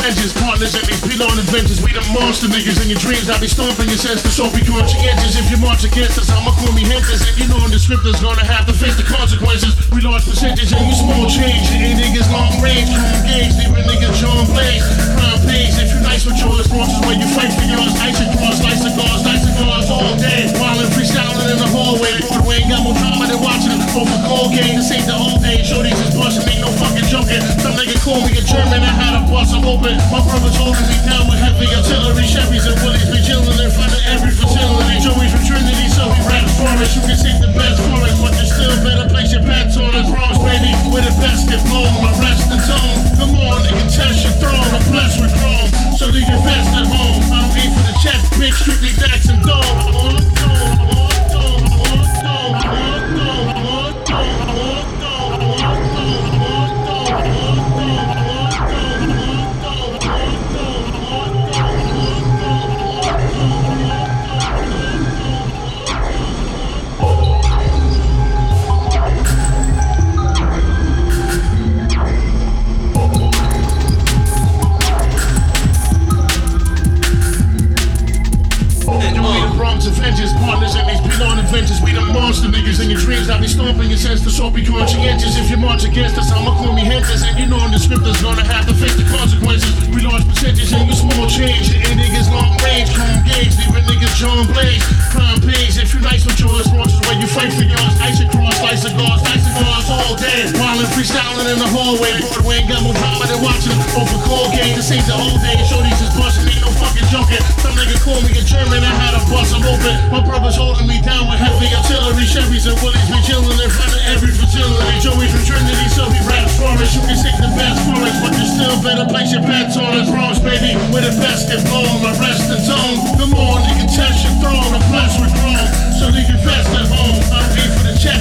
vengeance. Partners and these beat on adventures. We the monster niggas in your dreams. I be stomping your senses. So be conscientious. If you march against us, I'ma call me Henters. And you know the scripters gonna have to face the consequences. We large percentage and you small change. You niggas long range. Crew engaged. Leaving niggas John Blaze. Prime page. If you nice with yours, forces when you fight call me a German. I had a bust. I'm open. My brother's holding me down with heavy artillery. Chevys and Willies be chilling in front of every facility. Joey from Trinity, so we stomping your sense to so be conscientious. If you march against us, I'ma call me Henters. And you know the script scripters gonna have to face the consequences. We large percentage and you small change. And niggas long range, crew engaged. Leaving niggas John Blaze. Prime page, if you nice with yours, watches where you fight for yours. Ice and cross, slice cigars, nice cigars all day. While freestyling in the hallway. Broadway got drama than watching over cold game. This ain't the old days. Shorties is busting, ain't no fucking joking. Some nigga call me a German, I had a bust, I'm open. My brother's holding me down with heavy artillery. Chevys and Willies be chilling raps. You can take the best us, but you still better place your bets on us. Bronx, baby, with the best get blown. Rest and tone. Come on, nigga, test your throne. I'm blessed with chrome, so leave your best at home. I'm here for the check.